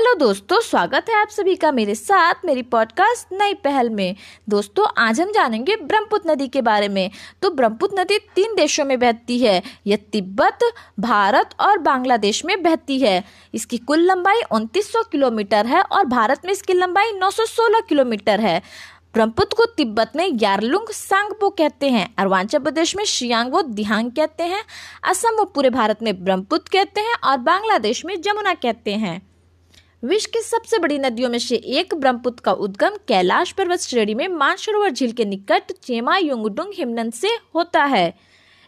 Hello दोस्तों, स्वागत है आप सभी का मेरे साथ मेरी पॉडकास्ट नई पहल में। दोस्तों, आज हम जानेंगे ब्रह्मपुत्र नदी के बारे में। तो ब्रह्मपुत्र नदी तीन देशों में बहती है। यह तिब्बत, भारत और बांग्लादेश में बहती है। इसकी कुल लंबाई 2900 किलोमीटर है और भारत में इसकी लंबाई 916 किलोमीटर है। ब्रह्मपुत्र को तिब्बत में यारलुंग सांगपो कहते हैं, अरुणाचल प्रदेश में शियांगवो दिहांग कहते हैं, असम व पूरे भारत में ब्रह्मपुत्र कहते हैं और बांग्लादेश में जमुना कहते हैं। विश्व की सबसे बड़ी नदियों में से एक ब्रह्मपुत्र का उद्गम कैलाश पर्वत श्रेणी में मानसरोवर झील के निकट चेमा युंगडुंग हिमनन से होता है।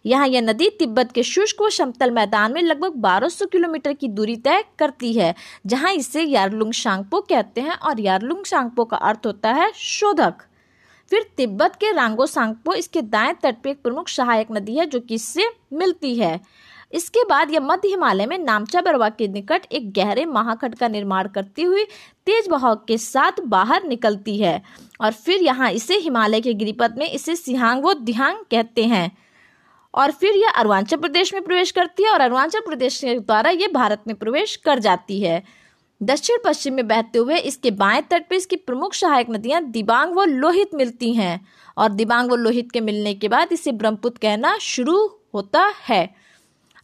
यहाँ यह नदी तिब्बत के शुष्क व समतल मैदान में लगभग 1200 किलोमीटर की दूरी तय करती है, जहाँ इसे यारलुंग शांगपो कहते हैं और यारलुंग शांगपो का अर्थ होता है शोधक। फिर तिब्बत के रांगो सांगपो इसके दाएँ तट पर एक प्रमुख सहायक नदी है जो कि इससे मिलती है। इसके बाद यह मध्य हिमालय में नामचा बरवा के निकट एक गहरे महाखंड का निर्माण करती हुई तेज बहाव के साथ बाहर निकलती है और फिर यहाँ इसे हिमालय के गिरिपथ में इसे सिहांग व दिहांग कहते हैं। और फिर यह अरुणाचल प्रदेश में प्रवेश करती है और अरुणाचल प्रदेश के द्वारा ये भारत में प्रवेश कर जाती है। दक्षिण पश्चिम में बहते हुए इसके बाएँ तट पर इसकी प्रमुख सहायक नदियाँ दिबांग व लोहित मिलती हैं और दिबांग व लोहित के मिलने के बाद इसे ब्रह्मपुत्र कहना शुरू होता है।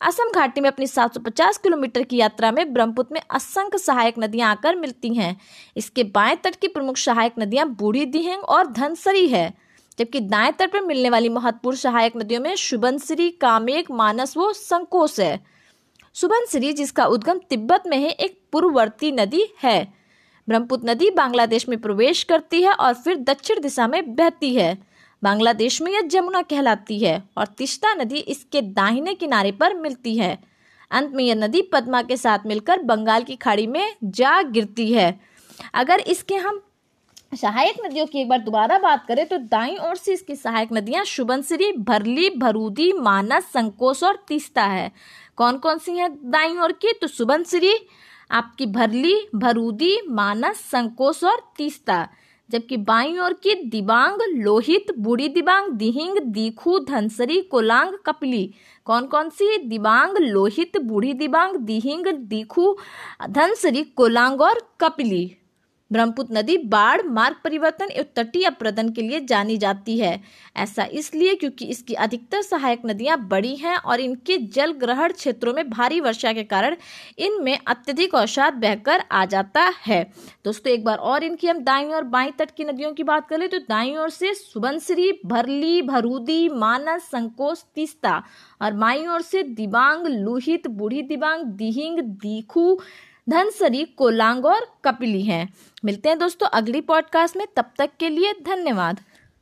असम घाटी में अपनी 750 किलोमीटर की यात्रा में ब्रह्मपुत्र में असंख्य सहायक नदियाँ आकर मिलती हैं। इसके बाएँ तट की प्रमुख सहायक नदियाँ बूढ़ी दिहेंग और धनसरी है, जबकि दाएँ तट पर मिलने वाली महत्वपूर्ण सहायक नदियों में शुभनश्री कामेक मानस व संकोस है। सुबनसिरी जिसका उद्गम तिब्बत में है, एक पूर्ववर्ती नदी है। ब्रह्मपुत्र नदी बांग्लादेश में प्रवेश करती है और फिर दक्षिण दिशा में बहती है। बांग्लादेश में यह जमुना कहलाती है और तिश्ता नदी इसके दाहिने किनारे पर मिलती है। अंत में यह नदी पद्मा के साथ मिलकर बंगाल की खाड़ी में जा गिरती है। अगर इसके हम सहायक नदियों की एक बार दोबारा बात करें तो दाई ओर से इसकी सहायक नदियाँ शुभनसिरी, भरली, भरूदी मानस संकोस और तीस्ता है। कौन कौन सी हैं दाई ओर की? तो सुबनसिरी आपकी भरली, भरूदी मानस संकोस और तीस्ता। जबकि बाई ओर की दिबांग, लोहित, बूढ़ी दिबांग, दिहिंग, दीखू, धनसरी, कोलांग, कपली। कौन कौन सी दिबांग, लोहित, बूढ़ी दिबांग, दिहिंग, दीखू, धनसरी, कोलांग और कपिली? ब्रह्मपुत्र नदी बाढ़ मार्ग परिवर्तन एवं तटीय अप्रदन के लिए जानी जाती है। ऐसा इसलिए क्योंकि इसकी अधिकतर सहायक नदियाँ बड़ी हैं और इनके जल ग्रहण क्षेत्रों में भारी वर्षा के कारण इनमें अत्यधिक औषाध बहकर आ जाता है। दोस्तों, एक बार और इनकी हम दाई और बाई तट की नदियों की बात करें तो दाई ओर से सुबनसिरी, भरली, भरूदी, मानस संकोच तीस्ता और माई ओर से दिबांग, लुहित, बूढ़ी दिबांग, दिहिंग, दीखू धनसरी, कोलांग और कपिली हैं। मिलते हैं दोस्तों अगली पॉडकास्ट में। तब तक के लिए धन्यवाद।